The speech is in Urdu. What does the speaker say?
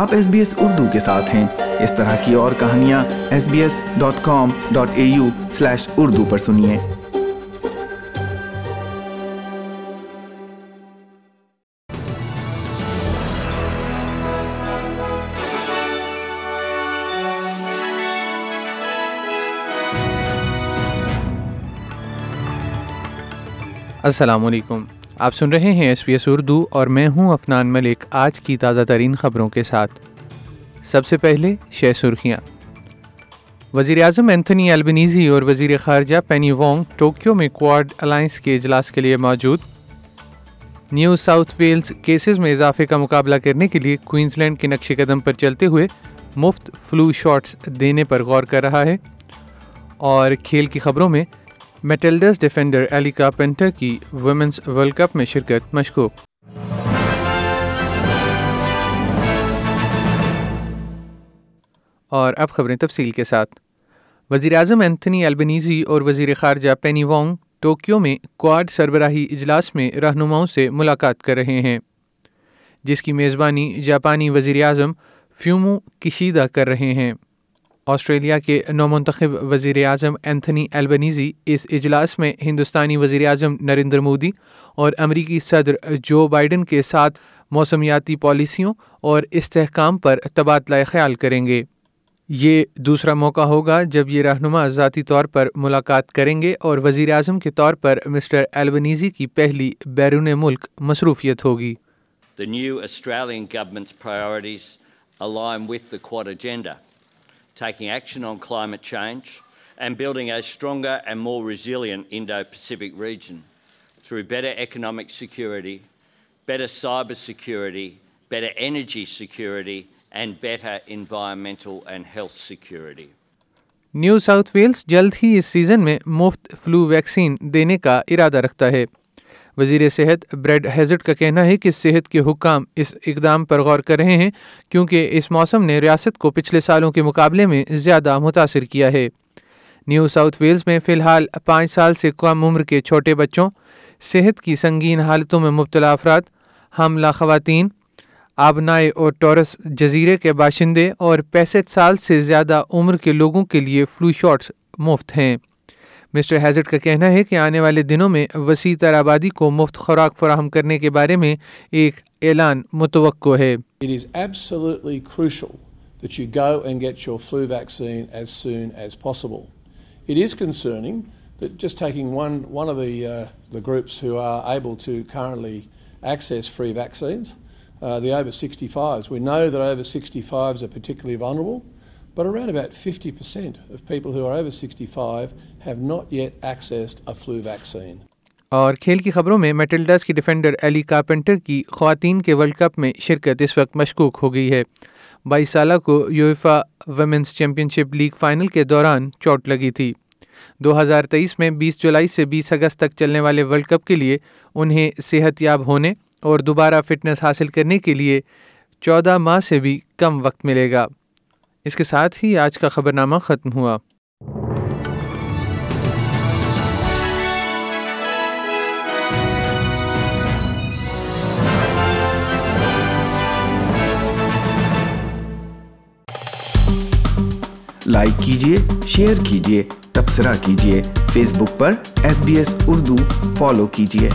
آپ ایس بی ایس اردو کے ساتھ ہیں۔ اس طرح کی اور کہانیاں S B S dot com dot A U slash Urdu پر سنیے۔ السلام علیکم۔ آپ سن رہے ہیں ایس پی ایس اردو اور میں ہوں افنان ملک آج کی تازہ ترین خبروں کے ساتھ۔ سب سے پہلے شہ سرخیاں۔ وزیر اعظم اینتھنی البنیزی اور وزیر خارجہ پینی وانگ ٹوکیو میں کوارڈ الائنس کے اجلاس کے لیے موجود۔ نیو ساؤتھ ویلز کیسز میں اضافے کا مقابلہ کرنے کے لیے کوئنز لینڈ کے نقش قدم پر چلتے ہوئے مفت فلو شاٹس دینے پر غور کر رہا ہے۔ اور کھیل کی خبروں میں میٹلڈس ڈیفینڈر ایلیکا پینٹر کی ویمنس ورلڈ کپ میں شرکت مشکوک۔ اور اب خبریں تفصیل کے ساتھ۔ وزیر اعظم اینتھنی البنیزی اور وزیر خارجہ پینی وانگ ٹوکیو میں کوارڈ سربراہی اجلاس میں رہنماؤں سے ملاقات کر رہے ہیں۔ جس کی میزبانی جاپانی وزیر اعظم فیومو کشیدہ کر رہے ہیں۔ آسٹریلیا کے نو منتخب وزیر اعظم اینتھنی البنیزی اس اجلاس میں ہندوستانی وزیر اعظم نریندر مودی اور امریکی صدر جو بائیڈن کے ساتھ موسمیاتی پالیسیوں اور استحکام پر تبادلہ خیال کریں گے۔ یہ دوسرا موقع ہوگا جب یہ رہنما ذاتی طور پر ملاقات کریں گے اور وزیر اعظم کے طور پر مسٹر البنیزی کی پہلی بیرون ملک مصروفیت ہوگی۔ The new Australian government's priorities align with the Quad agenda, taking action on climate change and building a stronger and more resilient Indo-Pacific region through better economic security, better cyber security, better energy security and better environmental and health security. New South Wales جلد ہی اس سیزن میں مفت فلو ویکسین دینے کا ارادہ رکھتا ہے وزیر صحت بریڈ ہیزٹ کا کہنا ہے کہ صحت کے حکام اس اقدام پر غور کر رہے ہیں کیونکہ اس موسم نے ریاست کو پچھلے سالوں کے مقابلے میں زیادہ متاثر کیا ہے۔ نیو ساؤتھ ویلز میں فی الحال پانچ سال سے کم عمر کے چھوٹے بچوں، صحت کی سنگین حالتوں میں مبتلا افراد، حاملہ خواتین، آبنائے اور ٹورس جزیرے کے باشندے اور پینسٹھ سال سے زیادہ عمر کے لوگوں کے لیے فلو شاٹس مفت ہیں۔ مسٹر ہیزٹ کا کہنا ہے کہ آنے والے دنوں میں وسیع تر آبادی کو مفت خوراک فراہم کرنے کے بارے میں ایک اعلان متوقع ہے It is absolutely crucial that you go and get your flu vaccine as soon as possible. It is concerning that just taking one, one of the, uh, the groups who are able to currently access free vaccines, uh, the over 65s. We know that over 65s are particularly vulnerable, but around about 50% of people who are over 65 have not yet accessed a flu vaccine. اور کھیل کی خبروں میں میٹلڈاز کی ڈیفینڈر ایلی کارپینٹر کی خواتین کے ورلڈ کپ میں شرکت اس وقت مشکوک ہو گئی ہے۔ بائیس سالہ کو UEFA women's championship league final کے دوران چوٹ لگی تھی۔ دو ہزار تیئیس میں بیس جولائی سے بیس اگست تک چلنے والے ورلڈ کپ کے لیے انہیں صحت یاب ہونے اور دوبارہ فٹنس حاصل کرنے کے لیے چودہ ماہ سے بھی کم وقت ملے گا۔ اس کے ساتھ ہی آج کا خبرنامہ ختم ہوا۔ لائک کیجیے شیئر کیجیے تبصرہ کیجیے فیس بک پر S B S Urdu follow کیجیے